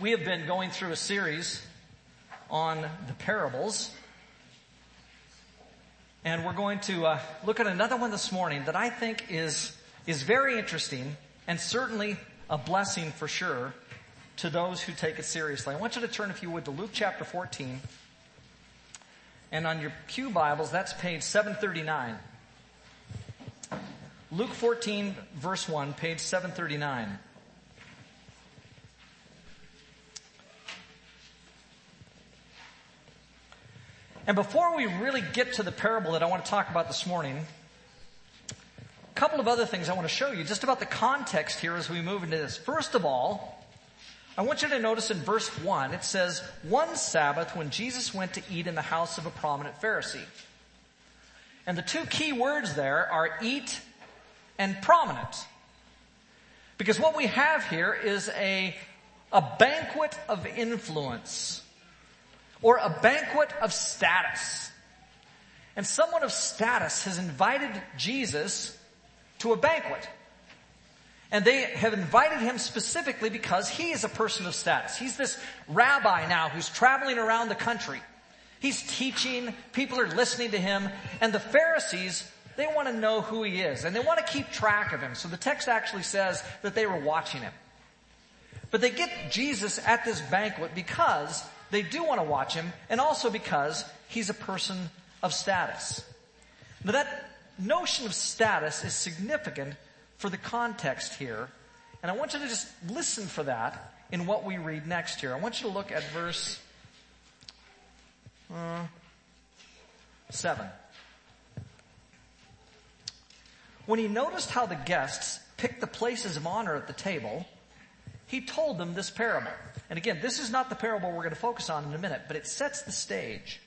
We have been going through a series on the parables. And we're going to uh, look at another one this morning that I think is, is very interesting and certainly a blessing for sure to those who take it seriously. I want you to turn, if you would, to Luke chapter 14. And on your Pew Bibles, that's page 739. Luke 14, verse 1, page 739. And before we really get to the parable that I want to talk about this morning, a couple of other things I want to show you just about the context here as we move into this. First of all, I want you to notice in verse 1, it says, one Sabbath when Jesus went to eat in the house of a prominent Pharisee. And the two key words there are eat and prominent. Because what we have here is a, a banquet of influence or a banquet of status. And someone of status has invited Jesus to a banquet. And they have invited him specifically because he is a person of status. He's this rabbi now who's traveling around the country. He's teaching, people are listening to him, and the Pharisees, they want to know who he is, and they want to keep track of him. So the text actually says that they were watching him. But they get Jesus at this banquet because they do want to watch him, and also because he's a person of status. Now that notion of status is significant for the context here, and I want you to just listen for that in what we read next here. I want you to look at verse uh, 7. When he noticed how the guests picked the places of honor at the table, he told them this parable. And again, this is not the parable we're going to focus on in a minute, but it sets the stage.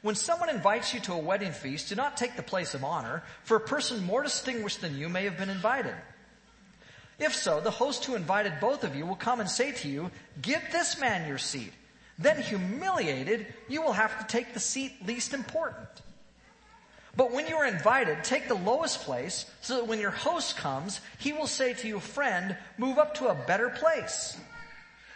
When someone invites you to a wedding feast, do not take the place of honor, for a person more distinguished than you may have been invited. If so, the host who invited both of you will come and say to you, give this man your seat. Then humiliated, you will have to take the seat least important. But when you are invited, take the lowest place so that when your host comes, he will say to you, friend, move up to a better place.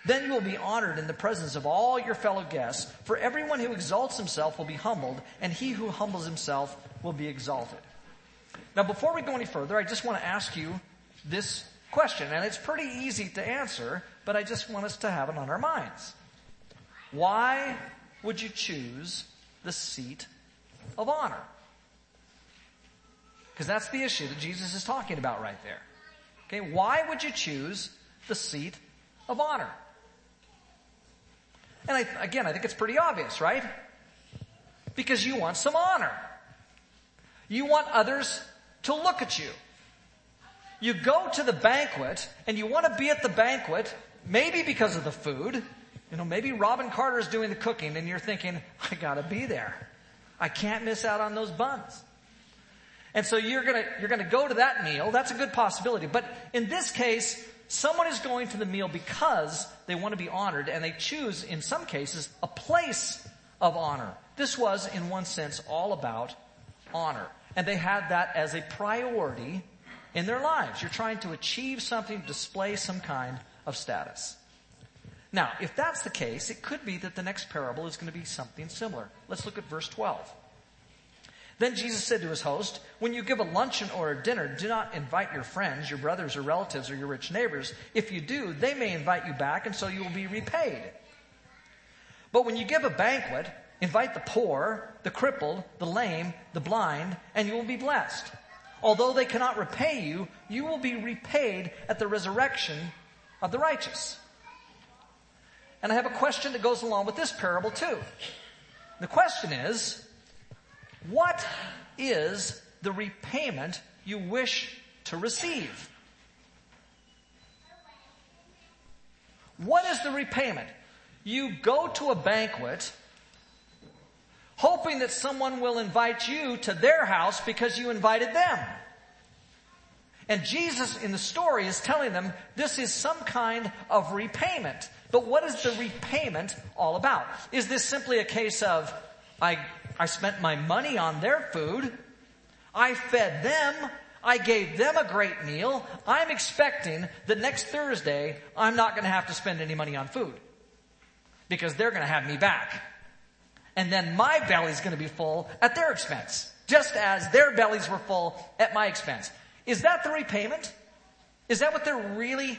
Then you will be honored in the presence of all your fellow guests, for everyone who exalts himself will be humbled, and he who humbles himself will be exalted. Now before we go any further, I just want to ask you this question, and it's pretty easy to answer, but I just want us to have it on our minds. Why would you choose the seat of honor? Because that's the issue that Jesus is talking about right there. Okay, why would you choose the seat of honor? And I, again, I think it's pretty obvious, right? Because you want some honor. You want others to look at you. You go to the banquet and you want to be at the banquet, maybe because of the food. You know, maybe Robin Carter is doing the cooking and you're thinking, I gotta be there. I can't miss out on those buns. And so you're gonna, you're gonna go to that meal. That's a good possibility. But in this case, someone is going to the meal because they want to be honored and they choose, in some cases, a place of honor. This was, in one sense, all about honor. And they had that as a priority in their lives. You're trying to achieve something, display some kind of status. Now, if that's the case, it could be that the next parable is going to be something similar. Let's look at verse 12. Then Jesus said to his host, when you give a luncheon or a dinner, do not invite your friends, your brothers or relatives or your rich neighbors. If you do, they may invite you back and so you will be repaid. But when you give a banquet, invite the poor, the crippled, the lame, the blind, and you will be blessed. Although they cannot repay you, you will be repaid at the resurrection of the righteous. And I have a question that goes along with this parable too. The question is, what is the repayment you wish to receive? What is the repayment? You go to a banquet hoping that someone will invite you to their house because you invited them. And Jesus in the story is telling them this is some kind of repayment. But what is the repayment all about? Is this simply a case of, I I spent my money on their food. I fed them. I gave them a great meal. I'm expecting that next Thursday I'm not going to have to spend any money on food because they're going to have me back. And then my belly's going to be full at their expense, just as their bellies were full at my expense. Is that the repayment? Is that what they're really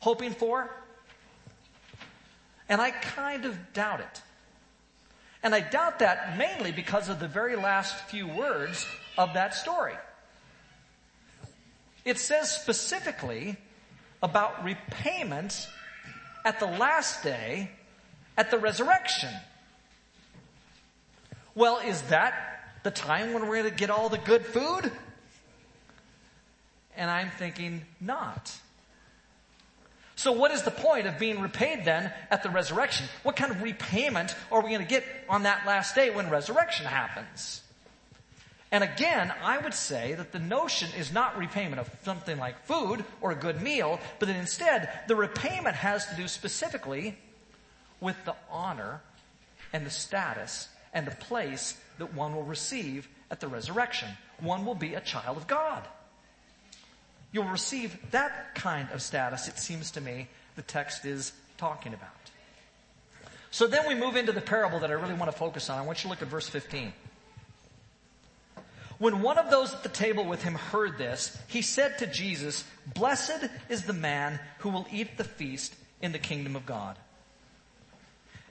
hoping for? And I kind of doubt it. And I doubt that mainly because of the very last few words of that story. It says specifically about repayment at the last day at the resurrection. Well, is that the time when we're going to get all the good food? And I'm thinking, not. So what is the point of being repaid then at the resurrection? What kind of repayment are we going to get on that last day when resurrection happens? And again, I would say that the notion is not repayment of something like food or a good meal, but that instead the repayment has to do specifically with the honor and the status and the place that one will receive at the resurrection. One will be a child of God. You'll receive that kind of status, it seems to me, the text is talking about. So then we move into the parable that I really want to focus on. I want you to look at verse 15. When one of those at the table with him heard this, he said to Jesus, Blessed is the man who will eat the feast in the kingdom of God.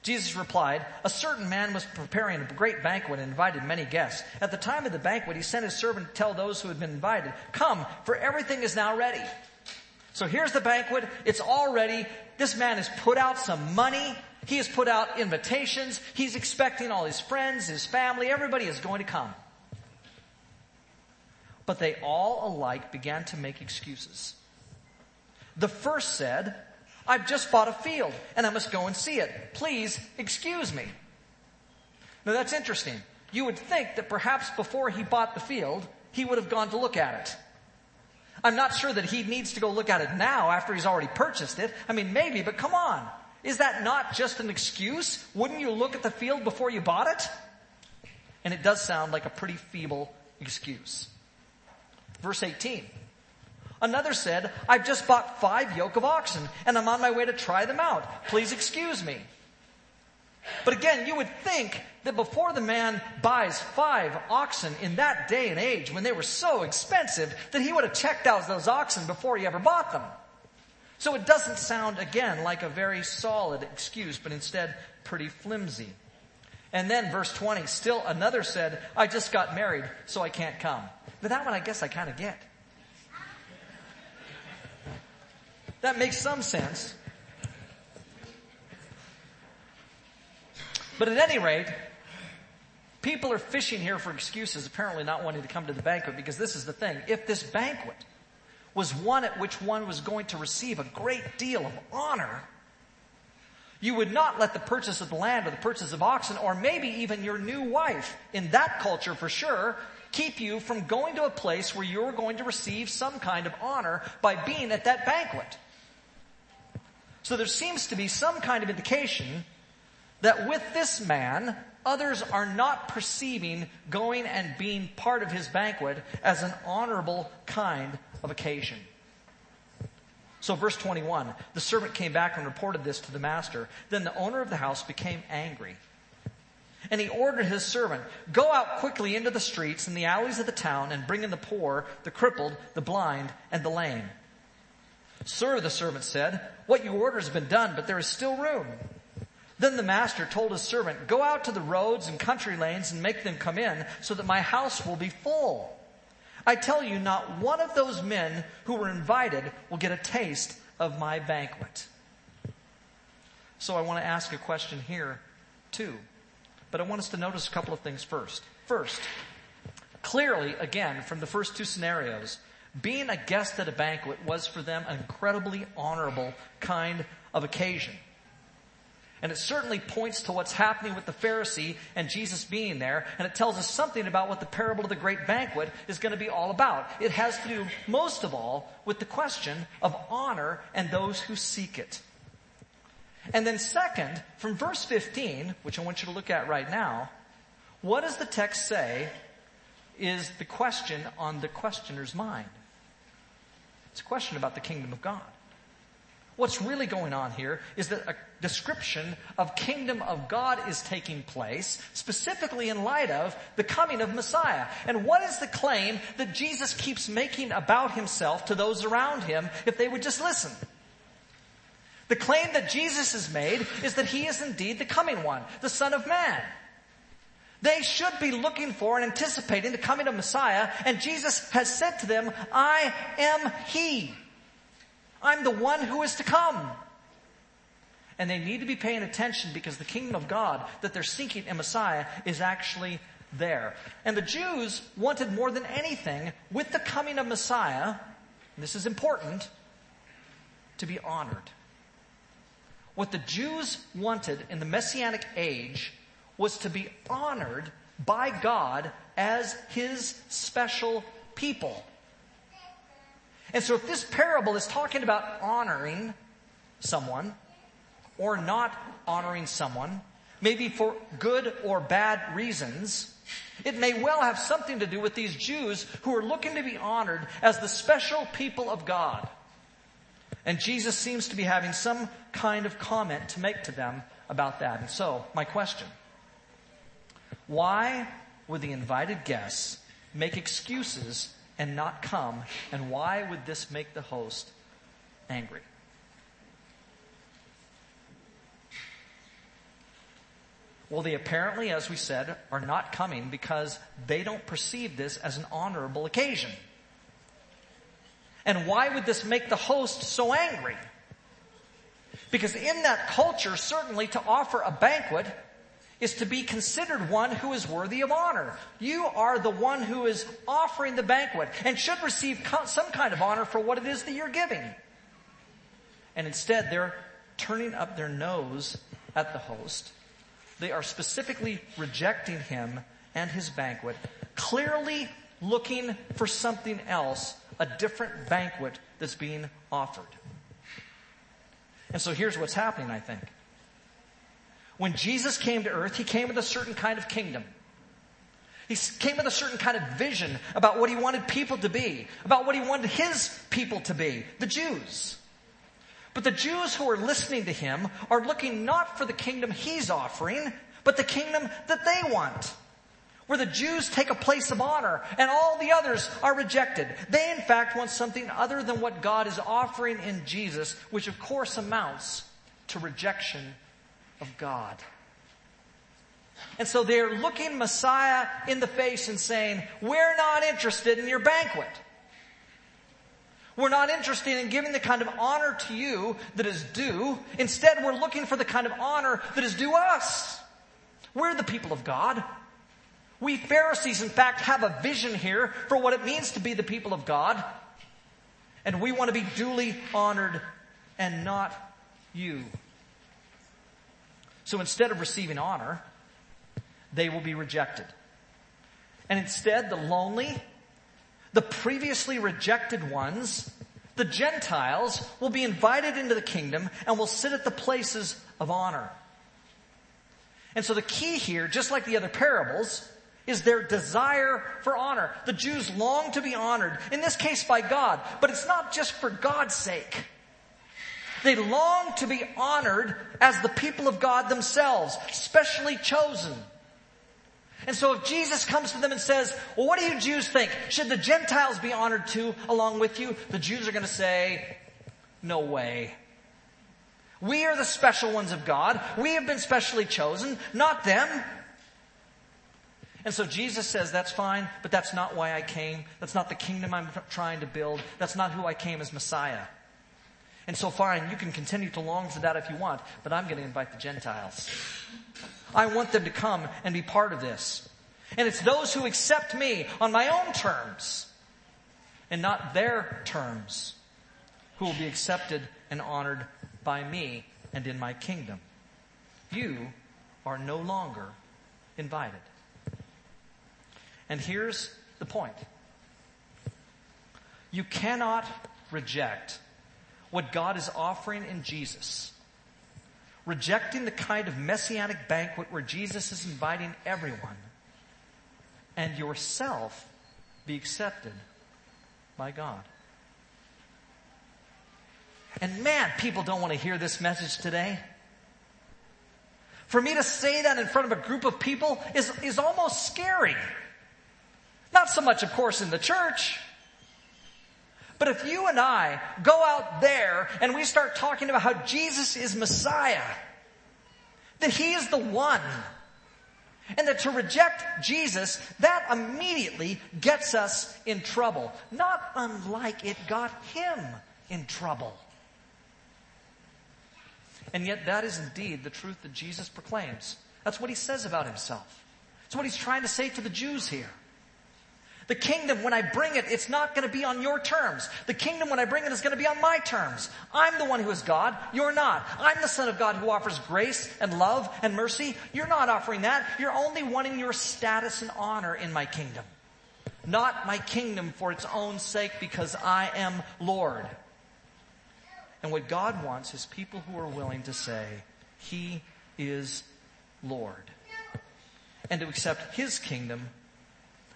Jesus replied, A certain man was preparing a great banquet and invited many guests. At the time of the banquet, he sent his servant to tell those who had been invited, Come, for everything is now ready. So here's the banquet. It's all ready. This man has put out some money. He has put out invitations. He's expecting all his friends, his family, everybody is going to come. But they all alike began to make excuses. The first said, I've just bought a field and I must go and see it. Please excuse me. Now that's interesting. You would think that perhaps before he bought the field, he would have gone to look at it. I'm not sure that he needs to go look at it now after he's already purchased it. I mean, maybe, but come on. Is that not just an excuse? Wouldn't you look at the field before you bought it? And it does sound like a pretty feeble excuse. Verse 18. Another said, I've just bought five yoke of oxen and I'm on my way to try them out. Please excuse me. But again, you would think that before the man buys five oxen in that day and age when they were so expensive that he would have checked out those oxen before he ever bought them. So it doesn't sound again like a very solid excuse, but instead pretty flimsy. And then verse 20, still another said, I just got married, so I can't come. But that one I guess I kind of get. That makes some sense. But at any rate, people are fishing here for excuses, apparently not wanting to come to the banquet, because this is the thing. If this banquet was one at which one was going to receive a great deal of honor, you would not let the purchase of the land or the purchase of oxen or maybe even your new wife, in that culture for sure, keep you from going to a place where you're going to receive some kind of honor by being at that banquet. So there seems to be some kind of indication that with this man, others are not perceiving going and being part of his banquet as an honorable kind of occasion. So verse 21, the servant came back and reported this to the master. Then the owner of the house became angry. And he ordered his servant, go out quickly into the streets and the alleys of the town and bring in the poor, the crippled, the blind, and the lame. Sir, the servant said, what you order has been done, but there is still room. Then the master told his servant, go out to the roads and country lanes and make them come in so that my house will be full. I tell you, not one of those men who were invited will get a taste of my banquet. So I want to ask a question here too. But I want us to notice a couple of things first. First, clearly, again, from the first two scenarios, being a guest at a banquet was for them an incredibly honorable kind of occasion. And it certainly points to what's happening with the Pharisee and Jesus being there. And it tells us something about what the parable of the great banquet is going to be all about. It has to do most of all with the question of honor and those who seek it. And then second, from verse 15, which I want you to look at right now, what does the text say is the question on the questioner's mind. It's a question about the kingdom of God. What's really going on here is that a description of kingdom of God is taking place, specifically in light of the coming of Messiah. And what is the claim that Jesus keeps making about himself to those around him if they would just listen? The claim that Jesus has made is that he is indeed the coming one, the Son of Man. They should be looking for and anticipating the coming of Messiah, and Jesus has said to them, I am He. I'm the one who is to come. And they need to be paying attention because the kingdom of God that they're seeking in Messiah is actually there. And the Jews wanted more than anything with the coming of Messiah, this is important, to be honored. What the Jews wanted in the Messianic age was to be honored by God as His special people. And so if this parable is talking about honoring someone or not honoring someone, maybe for good or bad reasons, it may well have something to do with these Jews who are looking to be honored as the special people of God. And Jesus seems to be having some kind of comment to make to them about that. And so, my question. Why would the invited guests make excuses and not come? And why would this make the host angry? Well, they apparently, as we said, are not coming because they don't perceive this as an honorable occasion. And why would this make the host so angry? Because in that culture, certainly to offer a banquet is to be considered one who is worthy of honor. You are the one who is offering the banquet and should receive some kind of honor for what it is that you're giving. And instead, they're turning up their nose at the host. They are specifically rejecting him and his banquet, clearly looking for something else, a different banquet that's being offered. And so here's what's happening, I think. When Jesus came to earth, he came with a certain kind of kingdom. He came with a certain kind of vision about what he wanted people to be, about what he wanted his people to be, the Jews. But the Jews who are listening to him are looking not for the kingdom he's offering, but the kingdom that they want. Where the Jews take a place of honor and all the others are rejected. They in fact want something other than what God is offering in Jesus, which of course amounts to rejection of God. And so they're looking Messiah in the face and saying, we're not interested in your banquet. We're not interested in giving the kind of honor to you that is due. Instead, we're looking for the kind of honor that is due us. We're the people of God. We Pharisees, in fact, have a vision here for what it means to be the people of God. And we want to be duly honored and not you. So instead of receiving honor, they will be rejected. And instead, the lonely, the previously rejected ones, the Gentiles will be invited into the kingdom and will sit at the places of honor. And so the key here, just like the other parables, is their desire for honor. The Jews long to be honored, in this case by God, but it's not just for God's sake. They long to be honored as the people of God themselves, specially chosen. And so if Jesus comes to them and says, well, what do you Jews think? Should the Gentiles be honored too along with you? The Jews are going to say, no way. We are the special ones of God. We have been specially chosen, not them. And so Jesus says, that's fine, but that's not why I came. That's not the kingdom I'm trying to build. That's not who I came as Messiah. And so fine, you can continue to long for that if you want, but I'm going to invite the Gentiles. I want them to come and be part of this. And it's those who accept me on my own terms and not their terms who will be accepted and honored by me and in my kingdom. You are no longer invited. And here's the point. You cannot reject what God is offering in Jesus. Rejecting the kind of messianic banquet where Jesus is inviting everyone and yourself be accepted by God. And man, people don't want to hear this message today. For me to say that in front of a group of people is, is almost scary. Not so much, of course, in the church. But if you and I go out there and we start talking about how Jesus is Messiah, that He is the one, and that to reject Jesus, that immediately gets us in trouble. Not unlike it got Him in trouble. And yet that is indeed the truth that Jesus proclaims. That's what he says about himself. It's what he's trying to say to the Jews here. The kingdom, when I bring it, it's not going to be on your terms. The kingdom, when I bring it, is going to be on my terms. I'm the one who is God. You're not. I'm the Son of God who offers grace and love and mercy. You're not offering that. You're only wanting your status and honor in my kingdom. Not my kingdom for its own sake because I am Lord. And what God wants is people who are willing to say, He is Lord. And to accept His kingdom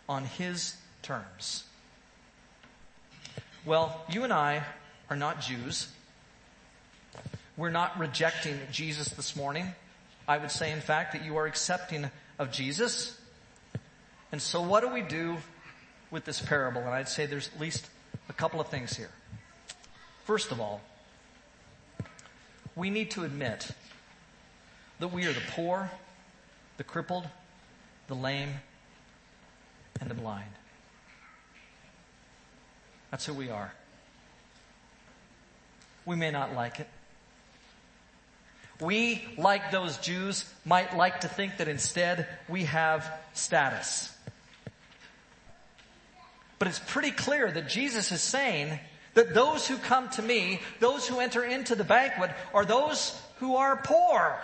on His terms. Well, you and I are not Jews. We're not rejecting Jesus this morning. I would say, in fact, that you are accepting of Jesus. And so what do we do with this parable? And I'd say there's at least a couple of things here. First of all, we need to admit that we are the poor, the crippled, the lame, and the blind. That's who we are. We may not like it. We, like those Jews, might like to think that instead we have status. But it's pretty clear that Jesus is saying that those who come to me, those who enter into the banquet, are those who are poor,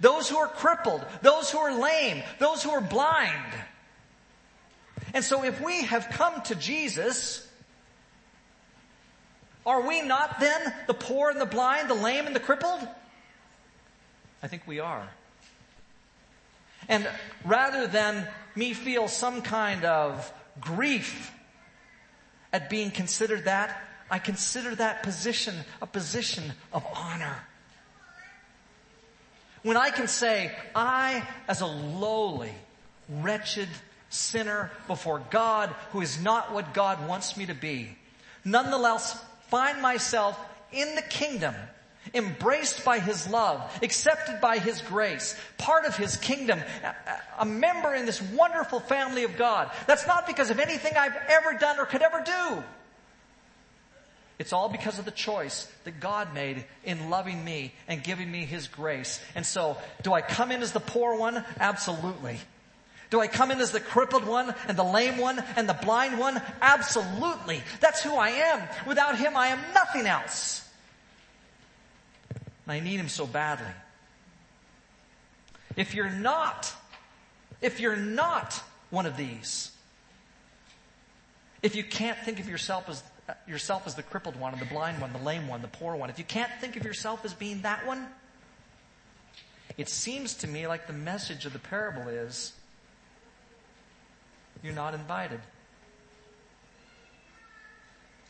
those who are crippled, those who are lame, those who are blind. And so if we have come to Jesus, are we not then the poor and the blind, the lame and the crippled? I think we are. And rather than me feel some kind of grief at being considered that, I consider that position a position of honor. When I can say, I, as a lowly, wretched sinner before God, who is not what God wants me to be, nonetheless find myself in the kingdom, embraced by His love, accepted by His grace, part of His kingdom, a member in this wonderful family of God. That's not because of anything I've ever done or could ever do. It's all because of the choice that God made in loving me and giving me His grace. And so, do I come in as the poor one? Absolutely. Do I come in as the crippled one and the lame one and the blind one? Absolutely. That's who I am. Without Him, I am nothing else. And I need Him so badly. If you're not if you're not one of these, if you can't think of yourself as yourself as the crippled one, and the blind one, the lame one, the poor one, if you can't think of yourself as being that one, it seems to me like the message of the parable is you're not invited.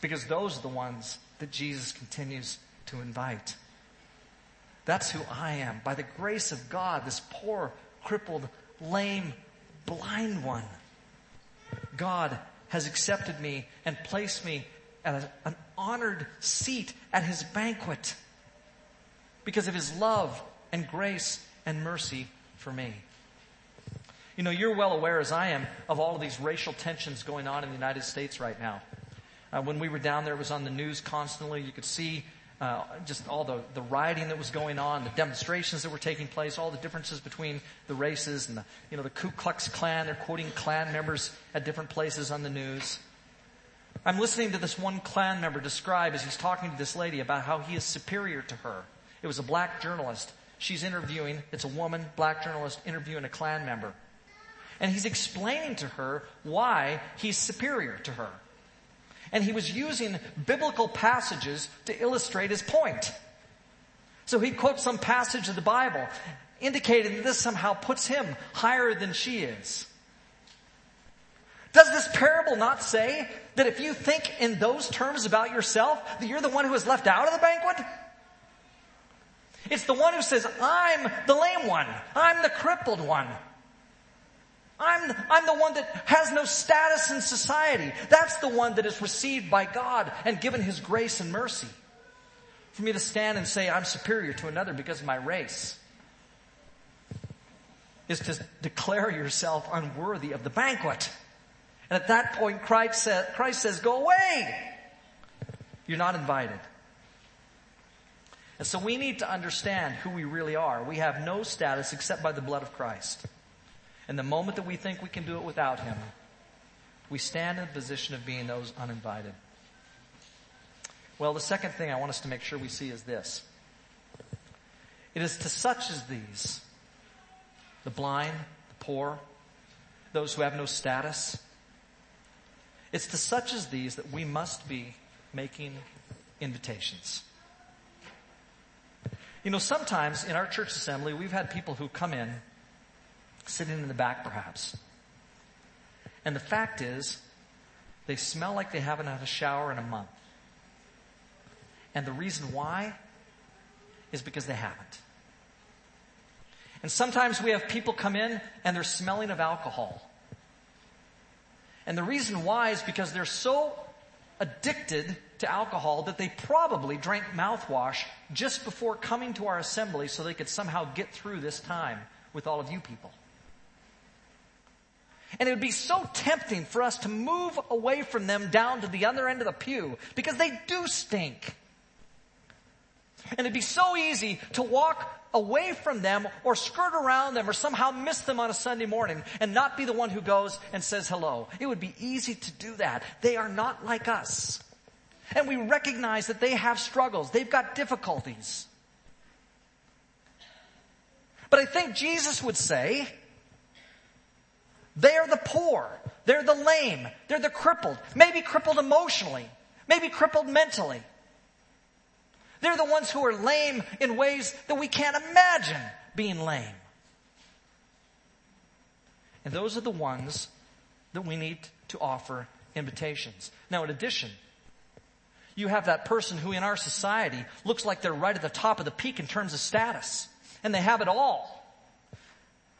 Because those are the ones that Jesus continues to invite. That's who I am. By the grace of God, this poor, crippled, lame, blind one. God has accepted me and placed me at an honored seat at his banquet because of his love and grace and mercy for me. You know, you're well aware, as I am, of all of these racial tensions going on in the United States right now. Uh, when we were down there, it was on the news constantly. You could see uh, just all the, the rioting that was going on, the demonstrations that were taking place, all the differences between the races and the, you know, the Ku Klux Klan. They're quoting Klan members at different places on the news. I'm listening to this one Klan member describe as he's talking to this lady about how he is superior to her. It was a black journalist. She's interviewing, it's a woman, black journalist, interviewing a Klan member. And he's explaining to her why he's superior to her. And he was using biblical passages to illustrate his point. So he quotes some passage of the Bible, indicating that this somehow puts him higher than she is. Does this parable not say that if you think in those terms about yourself, that you're the one who is left out of the banquet? It's the one who says, I'm the lame one. I'm the crippled one. I'm, the one that has no status in society. That's the one that is received by God and given His grace and mercy. For me to stand and say I'm superior to another because of my race is to declare yourself unworthy of the banquet. And at that point, Christ, Christ says, go away. You're not invited. And so we need to understand who we really are. We have no status except by the blood of Christ. And the moment that we think we can do it without Him, we stand in the position of being those uninvited. Well, the second thing I want us to make sure we see is this. It is to such as these, the blind, the poor, those who have no status, it's to such as these that we must be making invitations. You know, sometimes in our church assembly, we've had people who come in, sitting in the back perhaps. And the fact is, they smell like they haven't had a shower in a month. And the reason why is because they haven't. And sometimes we have people come in and they're smelling of alcohol. And the reason why is because they're so addicted to alcohol that they probably drank mouthwash just before coming to our assembly so they could somehow get through this time with all of you people. And it would be so tempting for us to move away from them down to the other end of the pew because they do stink. And it'd be so easy to walk away from them or skirt around them or somehow miss them on a Sunday morning and not be the one who goes and says hello. It would be easy to do that. They are not like us. And we recognize that they have struggles. They've got difficulties. But I think Jesus would say, they're the poor. They're the lame. They're the crippled. Maybe crippled emotionally. Maybe crippled mentally. They're the ones who are lame in ways that we can't imagine being lame. And those are the ones that we need to offer invitations. Now, in addition, you have that person who in our society looks like they're right at the top of the peak in terms of status. And they have it all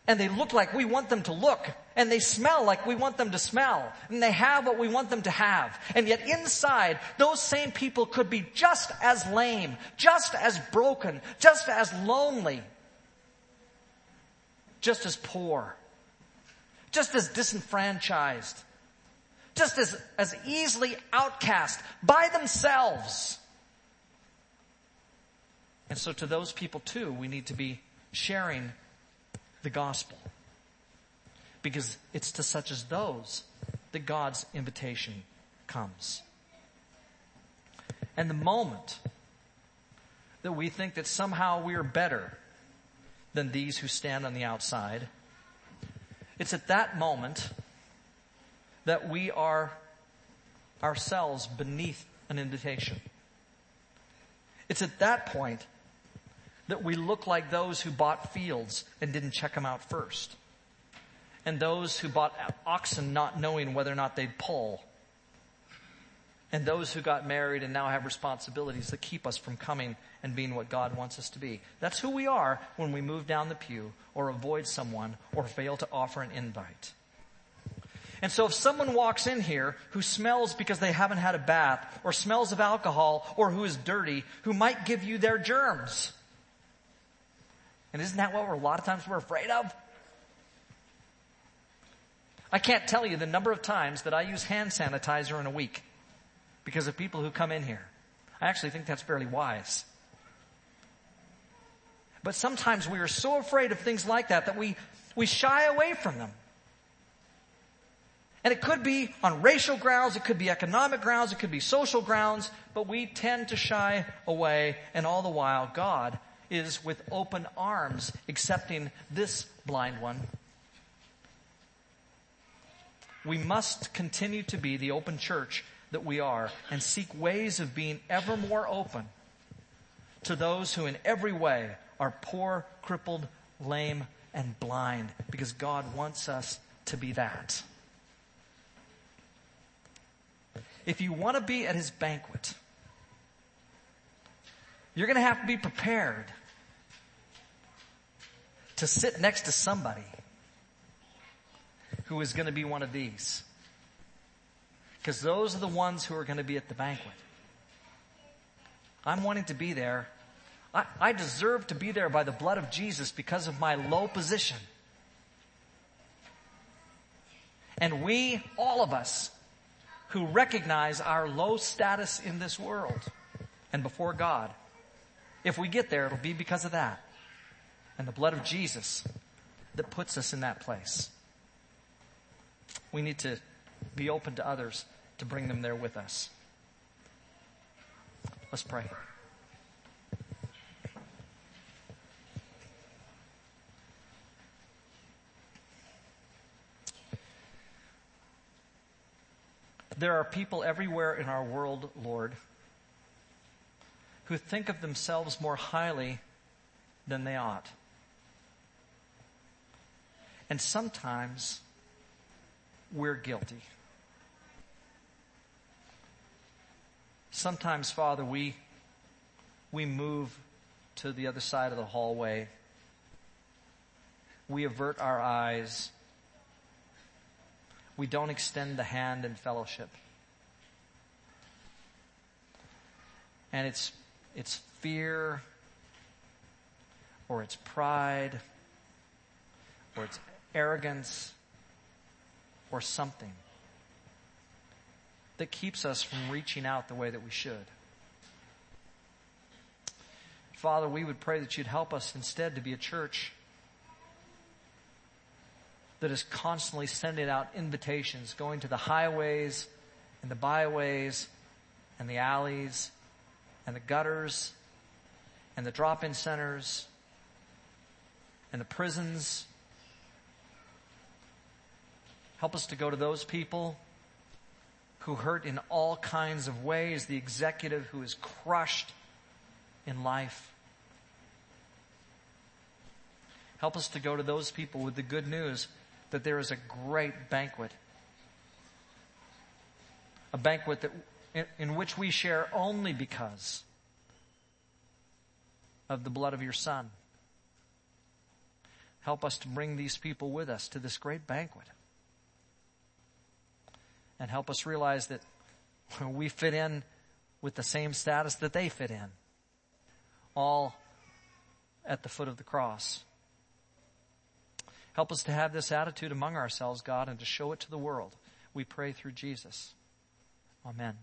and they look like we want them to look and they smell like we want them to smell and they have what we want them to have. And yet inside, those same people could be just as lame, just as broken, just as lonely, just as poor, just as disenfranchised, just as, as easily outcast by themselves. And so to those people too, we need to be sharing the gospel. Because it's to such as those that God's invitation comes. And the moment that we think that somehow we are better than these who stand on the outside, it's at that moment that we are ourselves beneath an invitation. It's at that point that we look like those who bought fields and didn't check them out first. And those who bought oxen not knowing whether or not they'd pull. And those who got married and now have responsibilities that keep us from coming and being what God wants us to be. That's who we are when we move down the pew or avoid someone or fail to offer an invite. And so if someone walks in here who smells because they haven't had a bath or smells of alcohol or who is dirty, who might give you their germs, and isn't that what we're, a lot of times we're afraid of? I can't tell you the number of times that I use hand sanitizer in a week because of people who come in here. I actually think that's fairly wise. But sometimes we are so afraid of things like that that we, we shy away from them. And it could be on racial grounds, it could be economic grounds, it could be social grounds, but we tend to shy away and all the while God is with open arms accepting this blind one. We must continue to be the open church that we are and seek ways of being ever more open to those who in every way are poor, crippled, lame, and blind because God wants us to be that. If you want to be at his banquet, you're going to have to be prepared to sit next to somebody who is going to be one of these. Because those are the ones who are going to be at the banquet. I'm wanting to be there. I, I deserve to be there by the blood of Jesus because of my low position. And we, all of us, who recognize our low status in this world and before God, if we get there, it'll be because of that. And the blood of Jesus that puts us in that place. We need to be open to others to bring them there with us. Let's pray. There are people everywhere in our world, Lord, who think of themselves more highly than they ought. And sometimes we're guilty. Sometimes, Father, we, we move to the other side of the hallway. We avert our eyes we don't extend the hand in fellowship. And it's, it's fear, or it's pride, or it's arrogance, or something that keeps us from reaching out the way that we should. Father, we would pray that you'd help us instead to be a church that is constantly sending out invitations, going to the highways and the byways and the alleys and the gutters and the drop-in centers and the prisons. Help us to go to those people who hurt in all kinds of ways, the executive who is crushed in life. Help us to go to those people with the good news that there is a great banquet. A banquet that, in, in which we share only because of the blood of your Son. Help us to bring these people with us to this great banquet. And help us realize that we fit in with the same status that they fit in. All at the foot of the cross. Help us to have this attitude among ourselves, God, and to show it to the world. We pray through Jesus. Amen.